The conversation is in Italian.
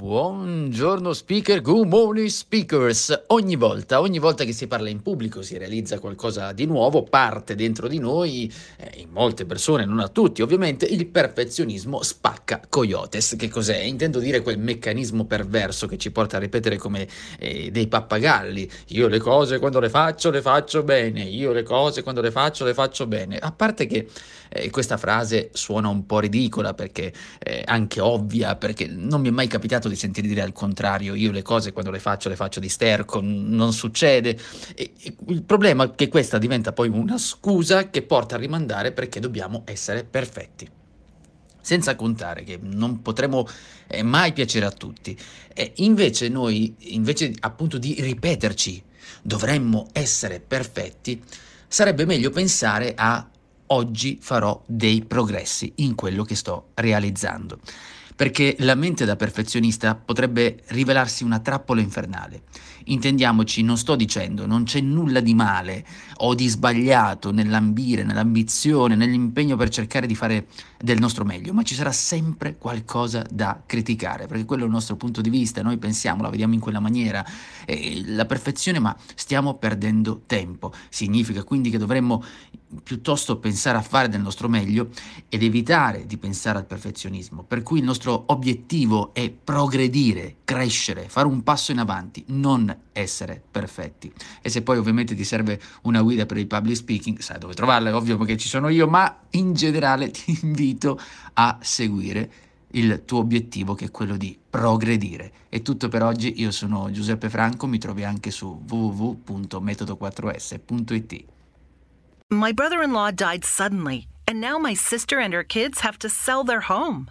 Buongiorno speaker, good morning speakers. Ogni volta, ogni volta che si parla in pubblico si realizza qualcosa di nuovo, parte dentro di noi, eh, in molte persone, non a tutti ovviamente, il perfezionismo spacca coyotes. Che cos'è? Intendo dire quel meccanismo perverso che ci porta a ripetere come eh, dei pappagalli. Io le cose quando le faccio le faccio bene, io le cose quando le faccio le faccio bene. A parte che eh, questa frase suona un po' ridicola perché eh, anche ovvia, perché non mi è mai capitato di sentire dire al contrario, io le cose quando le faccio le faccio di sterco, non succede. E, e il problema è che questa diventa poi una scusa che porta a rimandare perché dobbiamo essere perfetti. Senza contare che non potremo eh, mai piacere a tutti. E invece noi, invece appunto di ripeterci, dovremmo essere perfetti, sarebbe meglio pensare a oggi farò dei progressi in quello che sto realizzando perché la mente da perfezionista potrebbe rivelarsi una trappola infernale. Intendiamoci, non sto dicendo, non c'è nulla di male o di sbagliato nell'ambire, nell'ambizione, nell'impegno per cercare di fare del nostro meglio, ma ci sarà sempre qualcosa da criticare, perché quello è il nostro punto di vista, noi pensiamo, la vediamo in quella maniera, eh, la perfezione, ma stiamo perdendo tempo. Significa quindi che dovremmo piuttosto pensare a fare del nostro meglio ed evitare di pensare al perfezionismo, per cui il nostro obiettivo è progredire, crescere, fare un passo in avanti, non essere perfetti. E se poi ovviamente ti serve una guida per il public speaking, sai dove trovarla, è ovvio perché ci sono io, ma in generale ti invito a seguire il tuo obiettivo che è quello di progredire. È tutto per oggi, io sono Giuseppe Franco, mi trovi anche su www.metodo4s.it. My brother-in-law died suddenly, and now my sister and her kids have to sell their home.